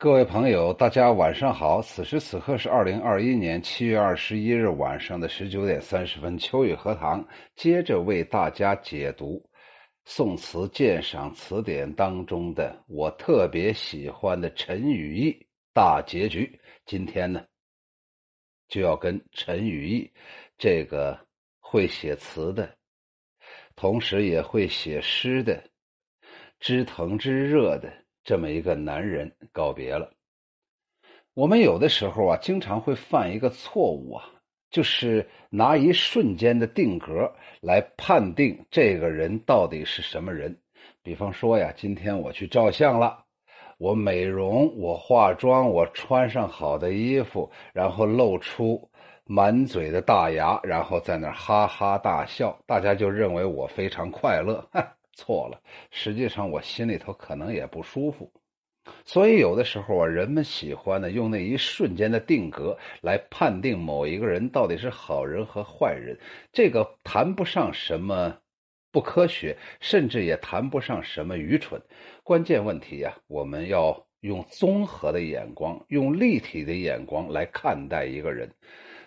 各位朋友，大家晚上好！此时此刻是二零二一年七月二十一日晚上的十九点三十分。秋雨荷塘接着为大家解读《宋词鉴赏词典》当中的我特别喜欢的陈与义大结局。今天呢，就要跟陈与义这个会写词的，同时也会写诗的、知疼知热的。这么一个男人告别了。我们有的时候啊，经常会犯一个错误啊，就是拿一瞬间的定格来判定这个人到底是什么人。比方说呀，今天我去照相了，我美容，我化妆，我穿上好的衣服，然后露出满嘴的大牙，然后在那哈哈大笑，大家就认为我非常快乐。错了，实际上我心里头可能也不舒服，所以有的时候啊，人们喜欢呢用那一瞬间的定格来判定某一个人到底是好人和坏人，这个谈不上什么不科学，甚至也谈不上什么愚蠢。关键问题呀，我们要用综合的眼光，用立体的眼光来看待一个人。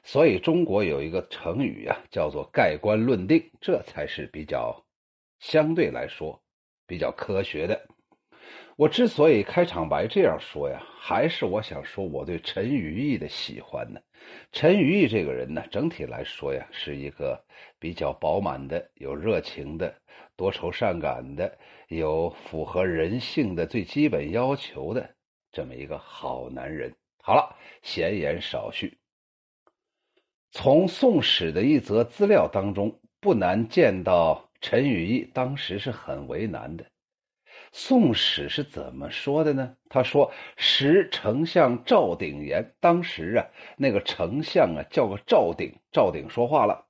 所以中国有一个成语啊，叫做盖棺论定，这才是比较。相对来说，比较科学的。我之所以开场白这样说呀，还是我想说我对陈与义的喜欢呢。陈与义这个人呢，整体来说呀，是一个比较饱满的、有热情的、多愁善感的、有符合人性的最基本要求的这么一个好男人。好了，闲言少叙。从《宋史》的一则资料当中，不难见到。陈与义当时是很为难的，《宋史》是怎么说的呢？他说：“时丞相赵鼎言，当时啊，那个丞相啊叫个赵鼎，赵鼎说话了，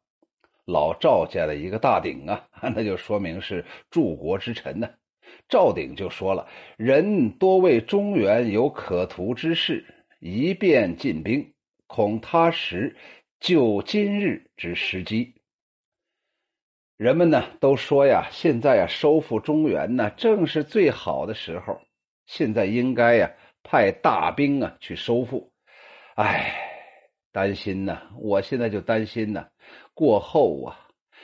老赵家的一个大鼎啊，那就说明是柱国之臣呢。赵鼎就说了：人多为中原有可图之事，一便进兵，恐他时就今日之时机。”人们呢都说呀，现在呀收复中原呢正是最好的时候，现在应该呀派大兵啊去收复。哎，担心呐，我现在就担心呐，过后啊，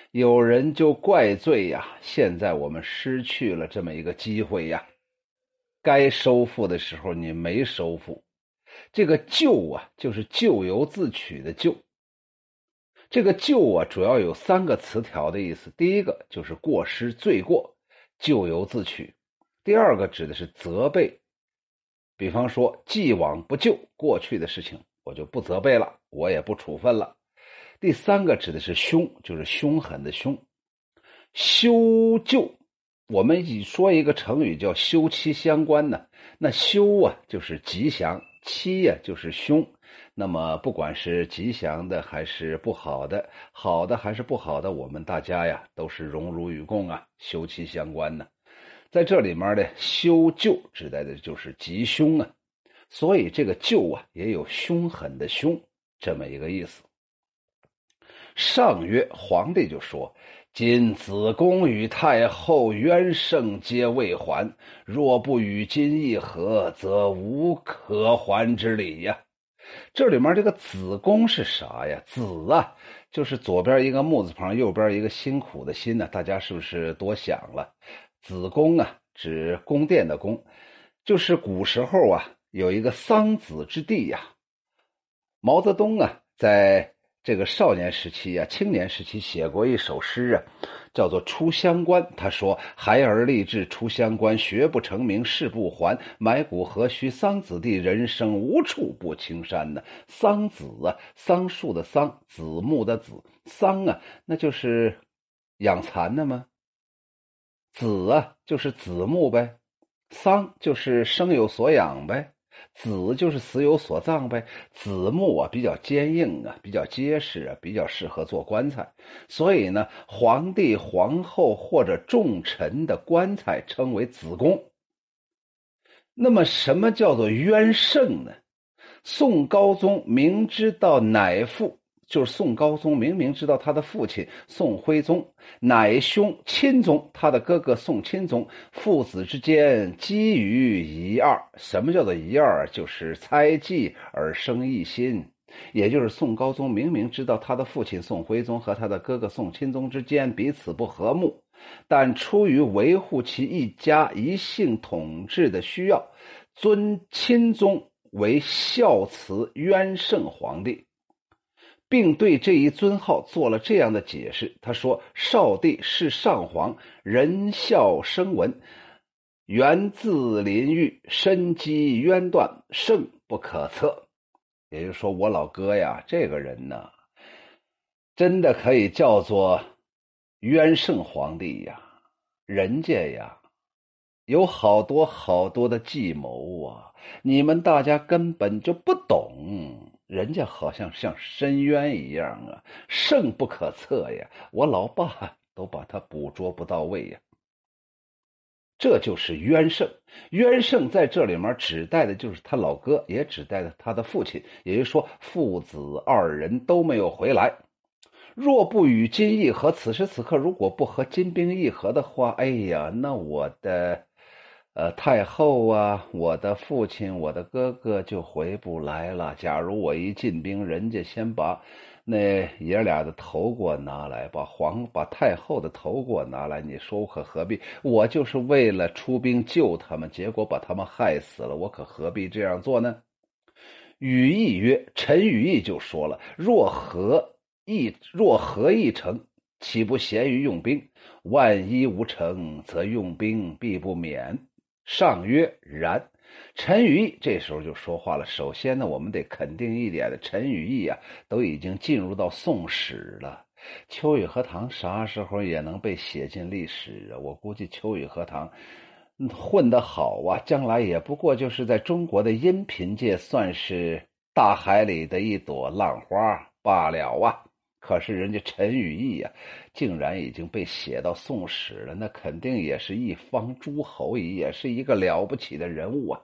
有人就怪罪呀，现在我们失去了这么一个机会呀，该收复的时候你没收复，这个咎啊就是咎由自取的咎。这个“咎”啊，主要有三个词条的意思。第一个就是过失、罪过，咎由自取；第二个指的是责备，比方说既往不咎，过去的事情我就不责备了，我也不处分了；第三个指的是凶，就是凶狠的凶。修旧，我们以说一个成语叫“休戚相关”呢。那修啊，就是吉祥；戚呀，就是凶。那么，不管是吉祥的还是不好的，好的还是不好的，我们大家呀都是荣辱与共啊，休戚相关呢。在这里面的修旧指代的就是吉凶啊，所以这个旧啊也有凶狠的凶这么一个意思。上曰，皇帝就说：“今子宫与太后冤胜皆未还，若不与今议和，则无可还之理呀。”这里面这个子宫是啥呀？子啊，就是左边一个木字旁，右边一个辛苦的辛呢。大家是不是多想了？子宫啊，指宫殿的宫，就是古时候啊，有一个桑梓之地呀。毛泽东啊，在。这个少年时期啊，青年时期写过一首诗啊，叫做《出乡关》。他说：“孩儿立志出乡关，学不成名誓不还。埋骨何须桑梓地，人生无处不青山。”呢，桑梓啊，桑树的桑，子木的子，桑啊，那就是养蚕的吗？子啊，就是子木呗，桑就是生有所养呗。子就是死有所葬呗，子木啊比较坚硬啊，比较结实啊，比较适合做棺材。所以呢，皇帝、皇后或者重臣的棺材称为子宫。那么，什么叫做冤圣呢？宋高宗明知道乃父就是宋高宗明明知道他的父亲宋徽宗乃兄钦宗，他的哥哥宋钦宗父子之间基于一二。什么叫做一二？就是猜忌而生异心。也就是宋高宗明明知道他的父亲宋徽宗和他的哥哥宋钦宗之间彼此不和睦，但出于维护其一家一姓统治的需要，尊钦宗为孝慈渊圣皇帝。并对这一尊号做了这样的解释：“他说，少帝是上皇，仁孝生文，源自临狱，深积渊断，圣不可测。也就是说，我老哥呀，这个人呢，真的可以叫做渊圣皇帝呀。人家呀，有好多好多的计谋啊，你们大家根本就不懂。”人家好像像深渊一样啊，深不可测呀！我老爸都把他捕捉不到位呀。这就是渊圣，渊圣在这里面指代的就是他老哥，也指代的他的父亲。也就是说，父子二人都没有回来。若不与金议和，此时此刻如果不和金兵议和的话，哎呀，那我的。呃，太后啊，我的父亲，我的哥哥就回不来了。假如我一进兵，人家先把那爷俩的头给我拿来，把皇把太后的头给我拿来，你说我可何必？我就是为了出兵救他们，结果把他们害死了，我可何必这样做呢？羽翼曰：“陈羽翼就说了，若何意若何意成，岂不贤于用兵？万一无成，则用兵必不免。”上曰：“然。”陈与义这时候就说话了。首先呢，我们得肯定一点的，陈与义啊，都已经进入到宋史了。秋雨荷塘啥时候也能被写进历史啊？我估计秋雨荷塘混得好啊，将来也不过就是在中国的音频界算是大海里的一朵浪花罢了啊。可是人家陈与义呀，竟然已经被写到宋史了，那肯定也是一方诸侯，也是一个了不起的人物啊。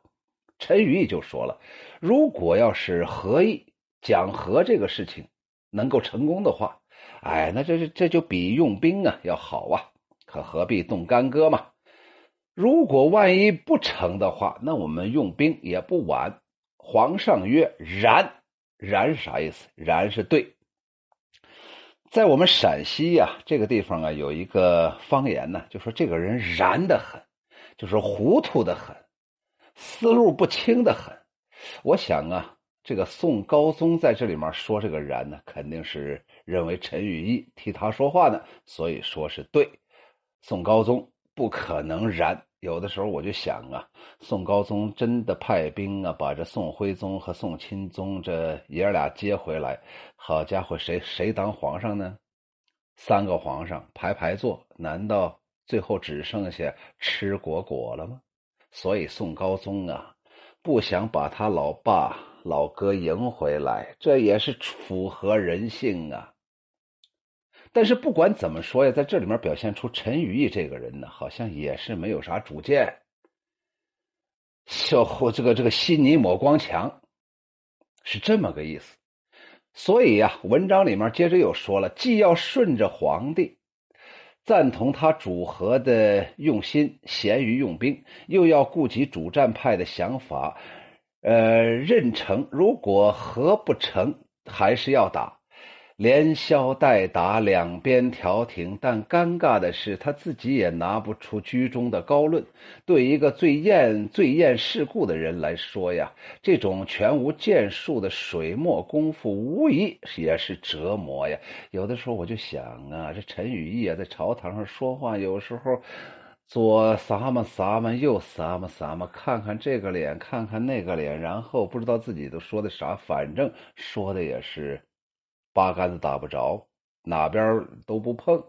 陈与义就说了，如果要是和议讲和这个事情能够成功的话，哎，那这这这就比用兵啊要好啊，可何必动干戈嘛？如果万一不成的话，那我们用兵也不晚。皇上曰：“然，然啥意思？然是对。”在我们陕西呀这个地方啊，有一个方言呢，就说这个人然的很，就是糊涂的很，思路不清的很。我想啊，这个宋高宗在这里面说这个然呢，肯定是认为陈与义替他说话呢，所以说是对。宋高宗不可能然。有的时候我就想啊，宋高宗真的派兵啊，把这宋徽宗和宋钦宗这爷俩接回来，好家伙，谁谁当皇上呢？三个皇上排排坐，难道最后只剩下吃果果了吗？所以宋高宗啊，不想把他老爸老哥迎回来，这也是符合人性啊。但是不管怎么说呀，在这里面表现出陈与义这个人呢，好像也是没有啥主见，小伙这个这个稀泥抹光墙，是这么个意思。所以呀，文章里面接着又说了，既要顺着皇帝，赞同他主和的用心，咸于用兵，又要顾及主战派的想法，呃，任成如果和不成，还是要打。连消带打，两边调停，但尴尬的是，他自己也拿不出居中的高论。对一个最厌、最厌世故的人来说呀，这种全无建树的水墨功夫，无疑也是折磨呀。有的时候我就想啊，这陈羽义啊，在朝堂上说话，有时候左撒么撒么，右撒么撒么，看看这个脸，看看那个脸，然后不知道自己都说的啥，反正说的也是。八竿子打不着，哪边都不碰，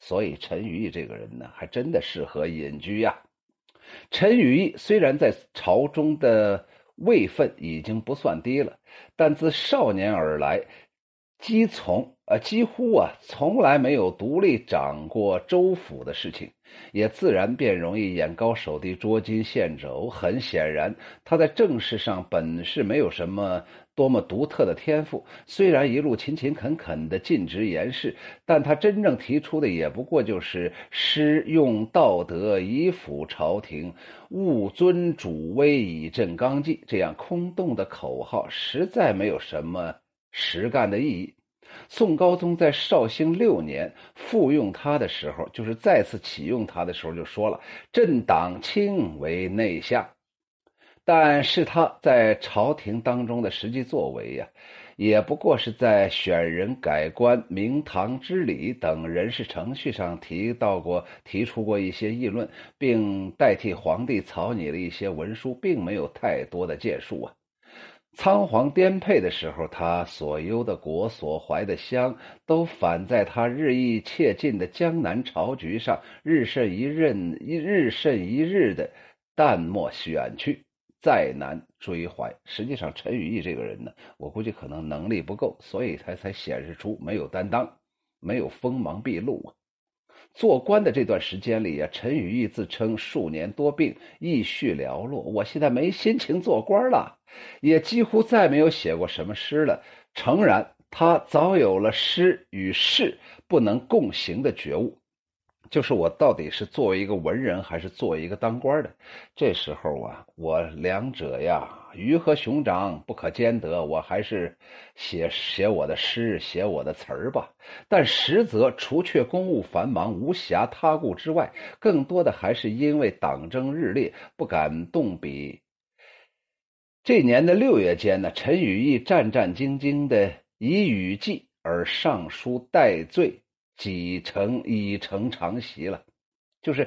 所以陈与义这个人呢，还真的适合隐居呀。陈与义虽然在朝中的位分已经不算低了，但自少年而来，几从呃几乎啊从来没有独立掌过州府的事情，也自然便容易眼高手低、捉襟见肘。很显然，他在政事上本是没有什么。多么独特的天赋！虽然一路勤勤恳恳的尽职言事，但他真正提出的也不过就是“师用道德以辅朝廷，勿尊主威以振纲纪”这样空洞的口号，实在没有什么实干的意义。宋高宗在绍兴六年复用他的时候，就是再次启用他的时候，就说了：“朕党卿为内相。”但是他在朝廷当中的实际作为呀，也不过是在选人、改官、明堂之礼等人事程序上提到过、提出过一些议论，并代替皇帝草拟了一些文书，并没有太多的建树啊。仓皇颠沛的时候，他所忧的国、所怀的乡，都反在他日益切近的江南朝局上，日甚一日、一日甚一日的淡漠远去。再难追怀。实际上，陈与义这个人呢，我估计可能能力不够，所以他才显示出没有担当，没有锋芒毕露啊。做官的这段时间里呀，陈与义自称数年多病，意绪寥落，我现在没心情做官了，也几乎再没有写过什么诗了。诚然，他早有了诗与事不能共行的觉悟。就是我到底是作为一个文人，还是作为一个当官的？这时候啊，我两者呀，鱼和熊掌不可兼得。我还是写写我的诗，写我的词儿吧。但实则，除却公务繁忙、无暇他顾之外，更多的还是因为党争日烈，不敢动笔。这年的六月间呢，陈与义战战兢兢的以雨季而上书戴罪。几成已成常习了，就是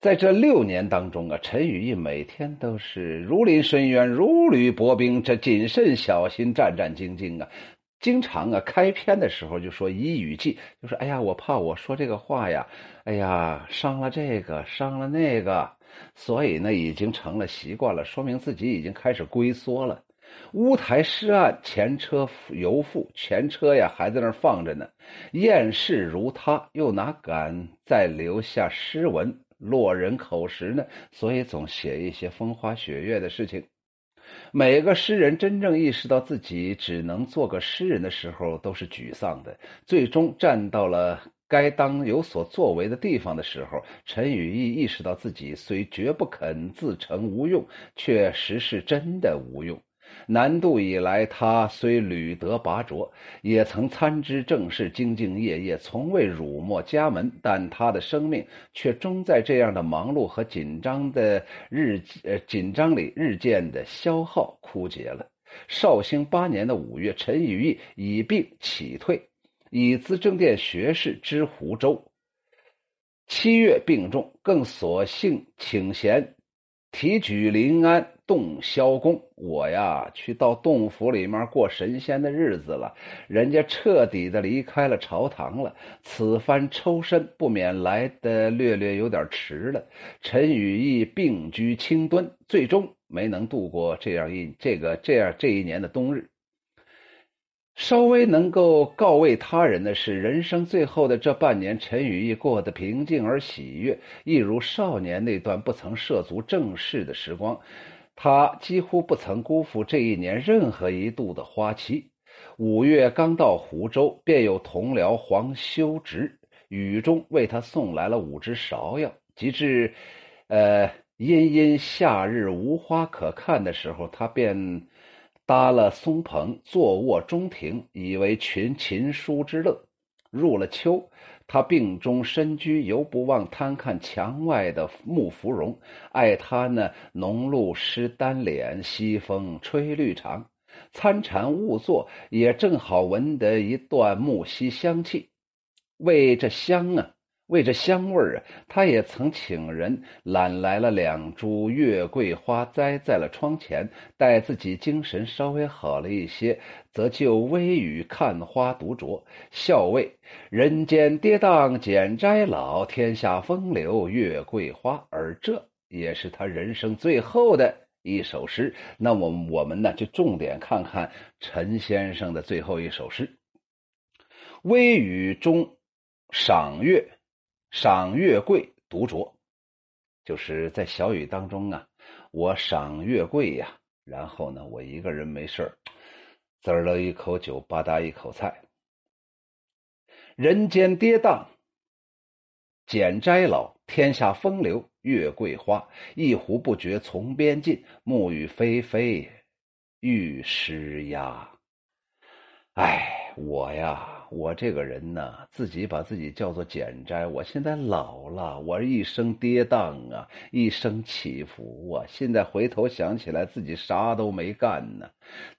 在这六年当中啊，陈与义每天都是如临深渊，如履薄冰，这谨慎小心，战战兢兢啊。经常啊，开篇的时候就说以语记，就说哎呀，我怕我说这个话呀，哎呀，伤了这个，伤了那个，所以呢，已经成了习惯了，说明自己已经开始龟缩了。乌台诗案前车犹赴，前车呀还在那儿放着呢。厌世如他，又哪敢再留下诗文落人口实呢？所以总写一些风花雪月的事情。每个诗人真正意识到自己只能做个诗人的时候，都是沮丧的。最终站到了该当有所作为的地方的时候，陈与义意识到自己虽绝不肯自成无用，确实是真的无用。南渡以来，他虽屡得拔擢，也曾参知政事，兢兢业业，从未辱没家门。但他的生命却终在这样的忙碌和紧张的日呃紧张里日渐的消耗枯竭了。绍兴八年的五月，陈与义以病起退，以资政殿学士知湖州。七月病重，更索性请贤提举临安。洞霄宫，我呀去到洞府里面过神仙的日子了。人家彻底的离开了朝堂了。此番抽身，不免来的略略有点迟了。陈羽翼病居清敦，最终没能度过这样一这个这样这一年的冬日。稍微能够告慰他人的是，人生最后的这半年，陈与义过得平静而喜悦，一如少年那段不曾涉足正事的时光。他几乎不曾辜负这一年任何一度的花期。五月刚到湖州，便有同僚黄修直雨中为他送来了五只芍药。及至，呃，阴阴夏日无花可看的时候，他便搭了松棚坐卧中庭，以为群琴书之乐。入了秋。他病中身居，犹不忘贪看墙外的木芙蓉，爱他那浓露湿丹脸，西风吹绿裳。参禅误坐，也正好闻得一段木樨香气，为这香啊。为这香味儿啊，他也曾请人揽来了两株月桂花，栽在了窗前。待自己精神稍微好了一些，则就微雨看花独酌，笑谓：“人间跌宕剪摘老，天下风流月桂花。”而这也是他人生最后的一首诗。那么我们呢，就重点看看陈先生的最后一首诗：微雨中赏月，赏月桂独酌。就是在小雨当中啊，我赏月桂呀，然后呢，我一个人没事儿滋了一口酒，吧嗒一口菜。人间跌宕，简斋老，天下风流月桂花。一壶不觉从边尽，暮雨霏霏欲湿鸦。哎，我呀。我这个人呢，自己把自己叫做简斋。我现在老了，我一生跌宕啊，一生起伏啊。现在回头想起来，自己啥都没干呢。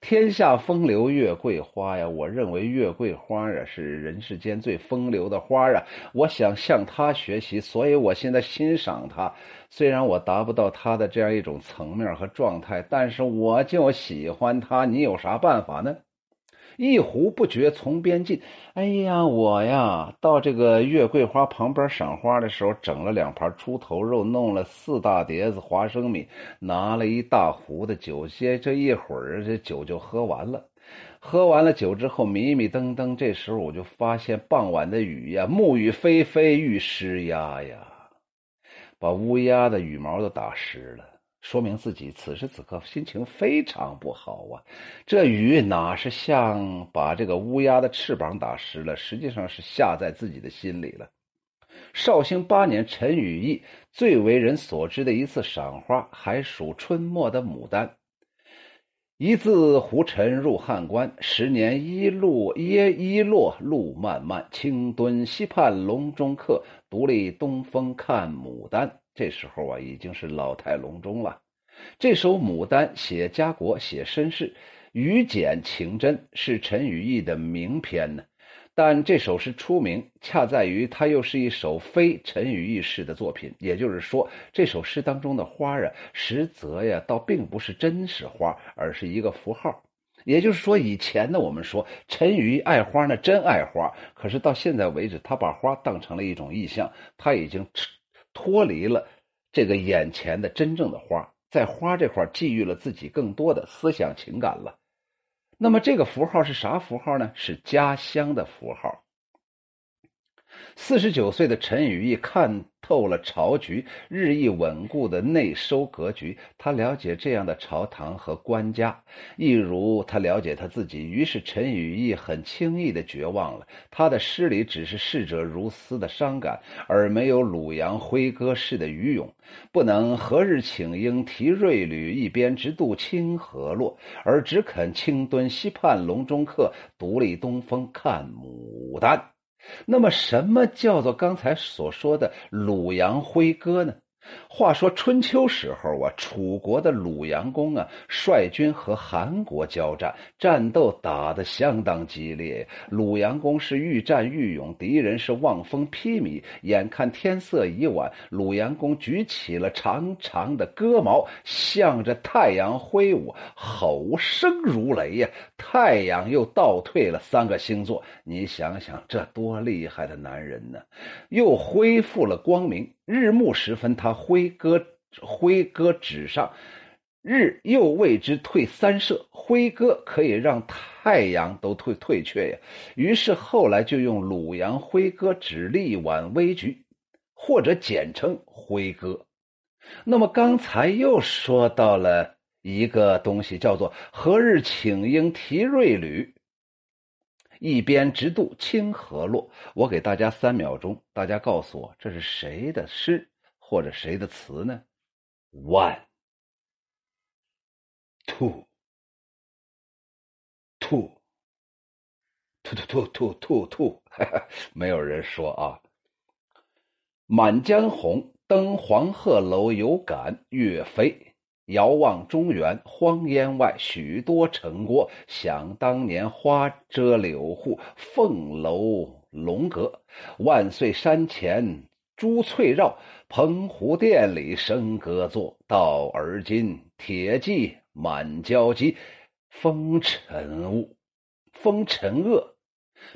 天下风流月桂花呀，我认为月桂花啊是人世间最风流的花啊。我想向她学习，所以我现在欣赏她。虽然我达不到她的这样一种层面和状态，但是我就喜欢她。你有啥办法呢？一壶不觉从边进。哎呀，我呀，到这个月桂花旁边赏花的时候，整了两盘猪头肉，弄了四大碟子花生米，拿了一大壶的酒，些这一会儿，这酒就喝完了。喝完了酒之后，迷迷瞪瞪，这时候我就发现傍晚的雨呀，暮雨霏霏欲湿鸦呀，把乌鸦的羽毛都打湿了。说明自己此时此刻心情非常不好啊！这雨哪是像把这个乌鸦的翅膀打湿了，实际上是下在自己的心里了。绍兴八年，陈与义最为人所知的一次赏花，还属春末的牡丹。一自胡尘入汉关，十年一路耶一落路漫漫，青墩溪畔笼中客，独立东风看牡丹。这时候啊，已经是老态龙钟了。这首《牡丹》写家国，写身世，语简情真，是陈与义的名篇呢。但这首诗出名，恰在于它又是一首非陈与义式的作品。也就是说，这首诗当中的花啊，实则呀，倒并不是真实花，而是一个符号。也就是说，以前呢，我们说陈与义爱花呢，真爱花。可是到现在为止，他把花当成了一种意象，他已经。脱离了这个眼前的真正的花，在花这块寄予了自己更多的思想情感了。那么这个符号是啥符号呢？是家乡的符号。四十九岁的陈与义看透了朝局日益稳固的内收格局，他了解这样的朝堂和官家，一如他了解他自己。于是陈与义很轻易的绝望了。他的诗里只是逝者如斯的伤感，而没有鲁阳挥戈式的余勇。不能何日请缨提锐旅，一边直渡清河洛，而只肯青墩西畔笼中客，独立东风看牡丹。那么，什么叫做刚才所说的鲁阳挥戈呢？话说春秋时候啊，楚国的鲁阳公啊，率军和韩国交战，战斗打得相当激烈。鲁阳公是愈战愈勇，敌人是望风披靡。眼看天色已晚，鲁阳公举起了长长的戈矛，向着太阳挥舞，吼声如雷呀！太阳又倒退了三个星座。你想想，这多厉害的男人呢！又恢复了光明。日暮时分，他挥戈挥戈纸上，日又为之退三舍。挥戈可以让太阳都退退却呀。于是后来就用鲁阳挥戈指力挽危局，或者简称挥戈。那么刚才又说到了一个东西，叫做何日请缨提锐旅。一边直渡清河落，我给大家三秒钟，大家告诉我这是谁的诗或者谁的词呢？One, two, two, two, two, two, two, two，没有人说啊。满江红，登黄鹤楼有感，岳飞。遥望中原，荒烟外，许多城郭。想当年，花遮柳户，凤楼龙阁。万岁山前珠翠绕，澎湖殿里笙歌作。到而今，铁骑满交集，风尘雾，风尘恶，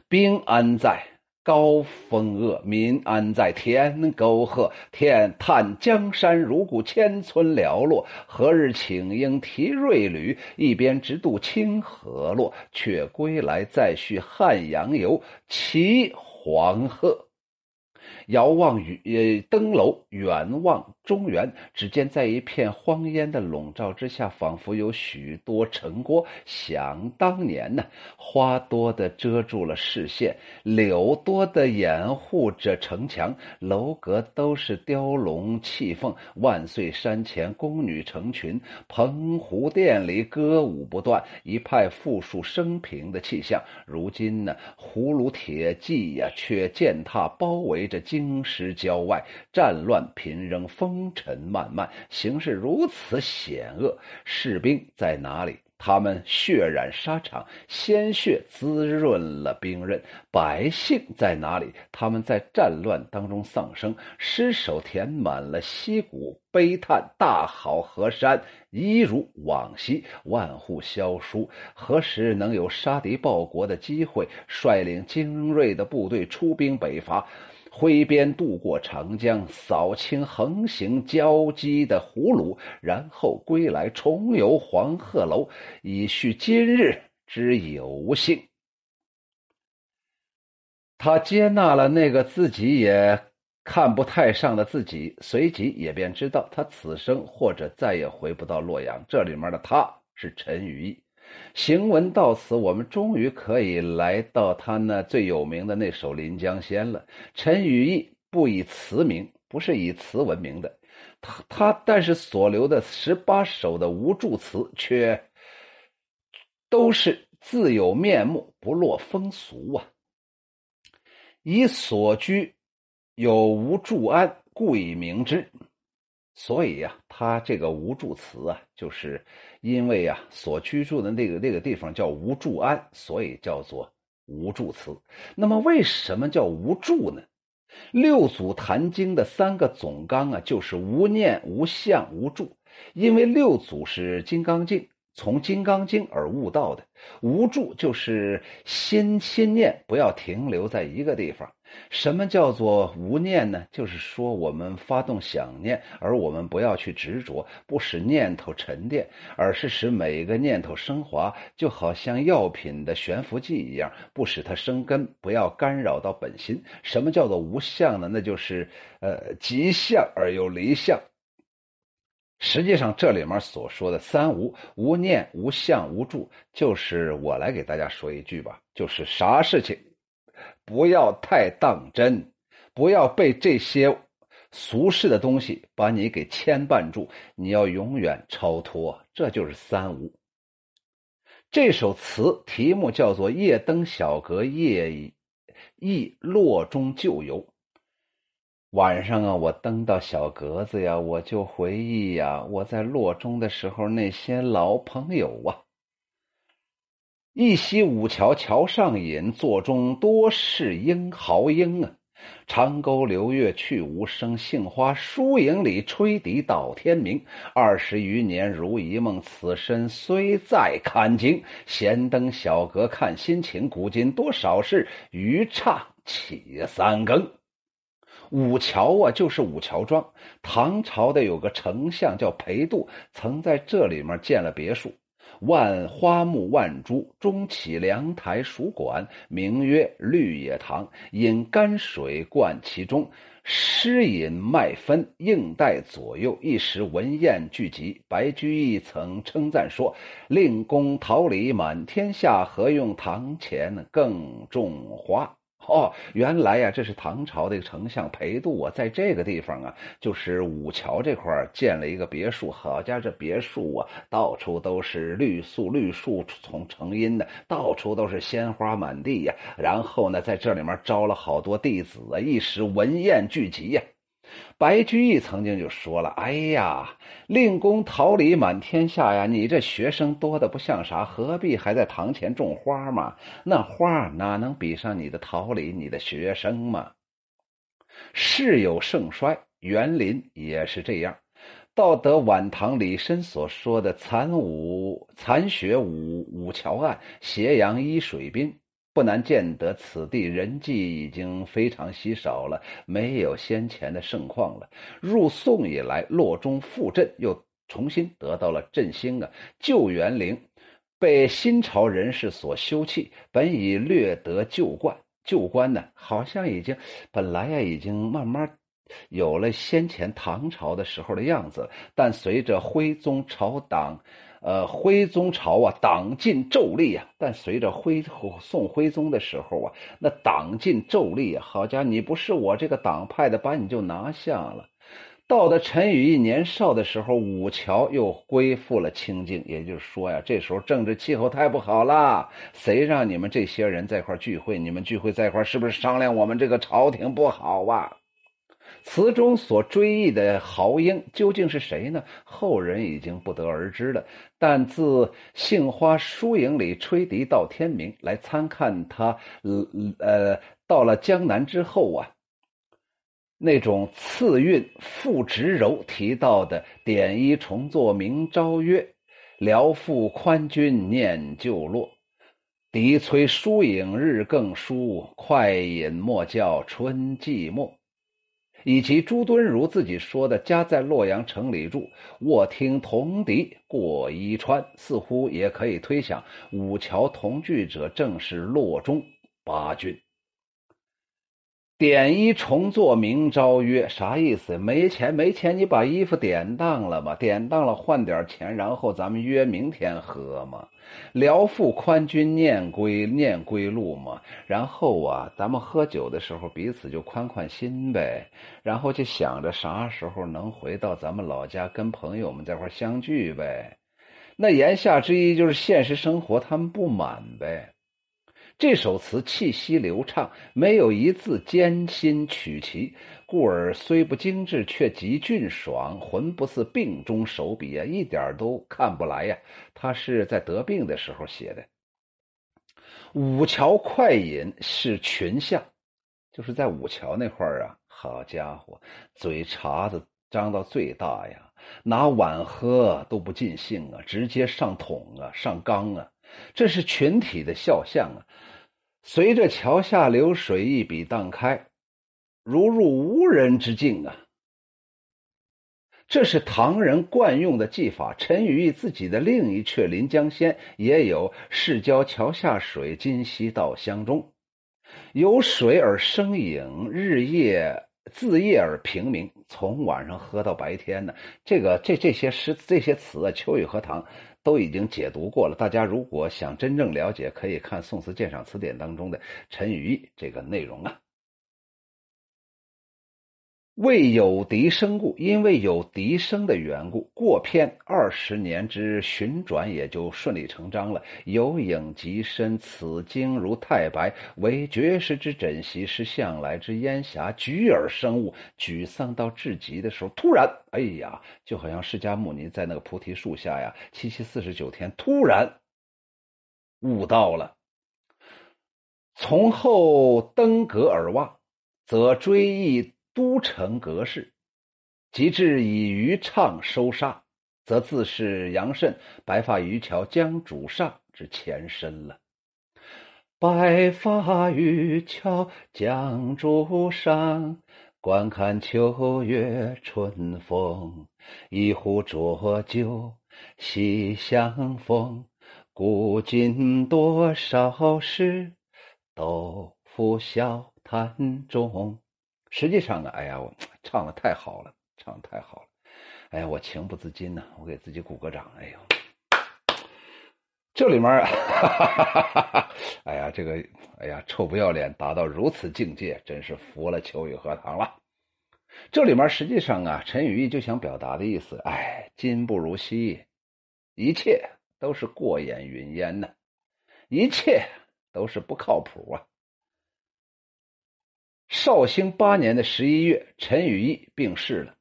兵安在？高风恶，民安在天沟壑？天叹江山如故，千村寥落。何日请缨提锐旅，一边直渡清河洛？却归来再续汉阳游，骑黄鹤。遥望雨登楼，远望中原，只见在一片荒烟的笼罩之下，仿佛有许多城郭。想当年呢，花多的遮住了视线，柳多的掩护着城墙，楼阁都是雕龙砌凤。万岁山前宫女成群，澎湖殿里歌舞不断，一派富庶升平的气象。如今呢，葫芦铁骑呀，却践踏包围着。京师郊外，战乱频仍，风风尘漫漫，形势如此险恶。士兵在哪里？他们血染沙场，鲜血滋润了兵刃。百姓在哪里？他们在战乱当中丧生，尸首填满了溪谷，悲叹大好河山一如往昔，万户萧疏。何时能有杀敌报国的机会？率领精锐的部队出兵北伐。挥鞭渡过长江，扫清横行交击的胡虏，然后归来重游黄鹤楼，以续今日之有幸。他接纳了那个自己也看不太上的自己，随即也便知道他此生或者再也回不到洛阳。这里面的他是陈与义。行文到此，我们终于可以来到他那最有名的那首《临江仙》了。陈与义不以词名，不是以词闻名的，他他但是所留的十八首的无助词，却都是自有面目，不落风俗啊。以所居有无助安，故以名之。所以呀，他这个无助词啊，就是因为呀，所居住的那个那个地方叫无住庵，所以叫做无住祠。那么为什么叫无住呢？六祖坛经的三个总纲啊，就是无念、无相、无住。因为六祖是金刚经，从金刚经而悟道的。无助就是心心念不要停留在一个地方。什么叫做无念呢？就是说我们发动想念，而我们不要去执着，不使念头沉淀，而是使每一个念头升华，就好像药品的悬浮剂一样，不使它生根，不要干扰到本心。什么叫做无相呢？那就是呃，极相而又离相。实际上，这里面所说的三无：无念、无相、无助，就是我来给大家说一句吧，就是啥事情。不要太当真，不要被这些俗世的东西把你给牵绊住。你要永远超脱，这就是三无。这首词题目叫做《夜登小阁夜忆洛中旧游》。晚上啊，我登到小阁子呀，我就回忆呀，我在洛中的时候那些老朋友啊。一夕五桥桥上饮，座中多是英豪英啊！长沟流月去无声，杏花疏影里吹笛到天明。二十余年如一梦，此身虽在堪惊，闲登小阁看心情。古今多少事，渔唱起三更。五桥啊，就是五桥庄。唐朝的有个丞相叫裴度，曾在这里面建了别墅。万花木万株，中起凉台蜀馆，名曰绿野堂。引甘水灌其中，诗饮麦芬，应带左右，一时文宴聚集。白居易曾称赞说：“令公桃李满天下，何用堂前更种花？”哦，原来呀，这是唐朝的丞相裴度啊，在这个地方啊，就是五桥这块建了一个别墅。好家伙，这别墅啊，到处都是绿树，绿树丛成荫的，到处都是鲜花满地呀。然后呢，在这里面招了好多弟子啊，一时文宴聚集呀。白居易曾经就说了：“哎呀，令公桃李满天下呀！你这学生多的不像啥，何必还在堂前种花嘛？那花哪能比上你的桃李、你的学生嘛？”世有盛衰，园林也是这样。道德晚唐李绅所说的“残五残雪五五桥岸，斜阳依水滨”，不难见得，此地人迹已经非常稀少了，没有先前的盛况了。入宋以来，洛中复振，又重新得到了振兴啊。旧园陵被新朝人士所修葺，本已略得旧观，旧观呢，好像已经本来呀，已经慢慢有了先前唐朝的时候的样子，但随着徽宗朝党。呃，徽宗朝啊，党禁胄吏啊，但随着徽宋徽宗的时候啊，那党禁胄吏啊，好家伙，你不是我这个党派的，把你就拿下了。到了陈与义年少的时候，武桥又恢复了清静，也就是说呀，这时候政治气候太不好了，谁让你们这些人在一块聚会？你们聚会在一块，是不是商量我们这个朝廷不好啊？词中所追忆的豪英究竟是谁呢？后人已经不得而知了。但自杏花疏影里吹笛到天明，来参看他，呃呃，到了江南之后啊，那种次韵复直柔提到的“点衣重作明朝约，辽复宽君念旧落，笛催疏影日更疏，快饮莫教春寂寞。”以及朱敦儒自己说的“家在洛阳城里住，卧听铜笛过伊川”，似乎也可以推想，五桥同聚者正是洛中八军。点衣重做明朝约，啥意思？没钱，没钱，你把衣服典当了嘛？典当了，换点钱，然后咱们约明天喝嘛？辽复宽军念归念归路嘛？然后啊，咱们喝酒的时候彼此就宽宽心呗，然后就想着啥时候能回到咱们老家跟朋友们在块相聚呗。那言下之意就是现实生活他们不满呗。这首词气息流畅，没有一字艰辛曲奇，故而虽不精致，却极俊爽，浑不似病中手笔啊，一点都看不来呀。他是在得病的时候写的。五桥快饮是群像，就是在五桥那块儿啊，好家伙，嘴茬子张到最大呀，拿碗喝都不尽兴啊，直接上桶啊，上缸啊。这是群体的肖像啊！随着桥下流水一笔荡开，如入无人之境啊！这是唐人惯用的技法。陈与义自己的另一阙《临江仙》也有“市郊桥下水，今夕到乡中”，有水而生影，日夜自夜而平明，从晚上喝到白天呢。这个这这些诗这些词啊，《秋雨荷塘》。都已经解读过了，大家如果想真正了解，可以看《宋词鉴赏词典》当中的陈与义这个内容啊。为有笛声故，因为有笛声的缘故，过片二十年之寻转也就顺理成章了。有影极深，此经如太白，为绝世之枕席，是向来之烟霞。举耳生物，沮丧到至极的时候，突然，哎呀，就好像释迦牟尼在那个菩提树下呀，七七四十九天，突然悟到了。从后登阁而望，则追忆。都城阁事，及至以渔唱收沙，则自是杨慎白发渔樵江渚上之前身了。白发渔樵江渚上，观看秋月春风。一壶浊酒喜相逢，古今多少事，都付笑谈中。实际上呢，哎呀，我 唱的太好了，唱的太好了，哎呀，我情不自禁呐，我给自己鼓个掌，哎呦，这里面，哈哈哈哈哎呀，这个，哎呀，臭不要脸，达到如此境界，真是服了秋雨荷塘了。这里面实际上啊，陈与义就想表达的意思，哎，今不如昔，一切都是过眼云烟呐，一切都是不靠谱啊。绍兴八年的十一月，陈与义病逝了，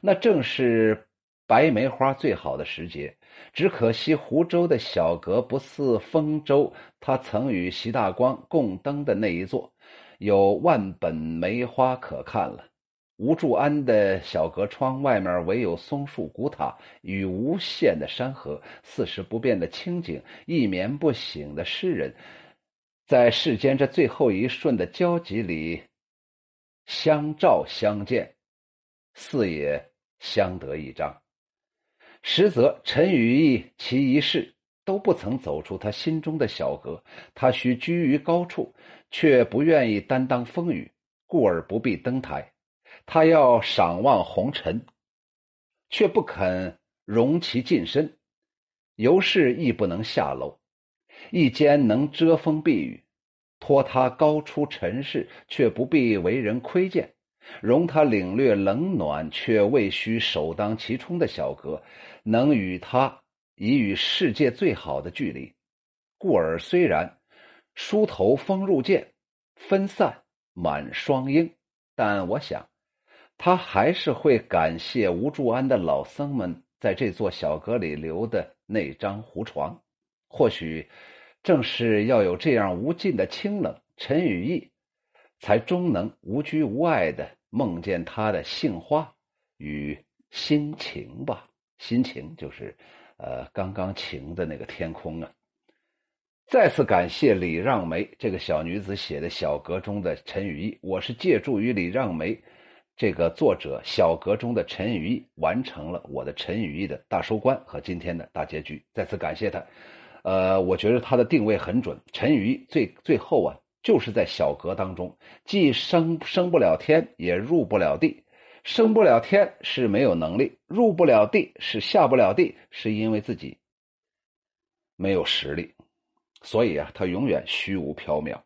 那正是白梅花最好的时节。只可惜湖州的小阁不似丰州，他曾与习大光共登的那一座，有万本梅花可看了。吴祝安的小阁窗外面唯有松树古塔与无限的山河，四时不变的清景，一眠不醒的诗人。在世间这最后一瞬的交集里，相照相见，似也相得益彰。实则陈与义其一世都不曾走出他心中的小阁，他须居于高处，却不愿意担当风雨，故而不必登台。他要赏望红尘，却不肯容其近身，由是亦不能下楼。一间能遮风避雨，托他高出尘世，却不必为人窥见，容他领略冷暖，却未须首当其冲的小阁，能与他以与世界最好的距离。故而虽然梳头风入剑，分散满双鹰，但我想。他还是会感谢吴祝安的老僧们在这座小阁里留的那张胡床，或许正是要有这样无尽的清冷，陈与义才终能无拘无碍的梦见他的杏花与心情吧。心情就是，呃，刚刚晴的那个天空啊。再次感谢李让梅这个小女子写的小阁中的陈与义，我是借助于李让梅。这个作者小阁中的陈与义完成了我的陈与义的大收官和今天的大结局，再次感谢他。呃，我觉得他的定位很准。陈瑜最最后啊，就是在小阁当中，既升升不了天，也入不了地。升不了天是没有能力，入不了地是下不了地，是因为自己没有实力。所以啊，他永远虚无缥缈。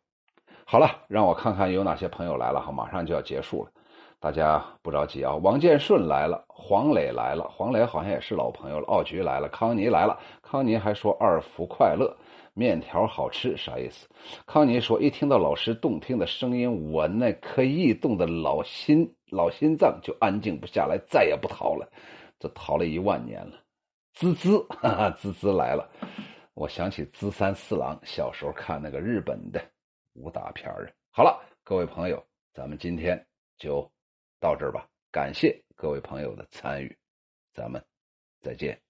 好了，让我看看有哪些朋友来了哈，马上就要结束了。大家不着急啊！王建顺来了，黄磊来了，黄磊好像也是老朋友了。奥局来了，康妮来了，康妮还说二福快乐，面条好吃，啥意思？康妮说一听到老师动听的声音，我那颗异动的老心老心脏就安静不下来，再也不逃了，这逃了一万年了。滋滋，哈哈，滋滋来了，我想起滋三四郎小时候看那个日本的武打片儿好了，各位朋友，咱们今天就。到这儿吧，感谢各位朋友的参与，咱们再见。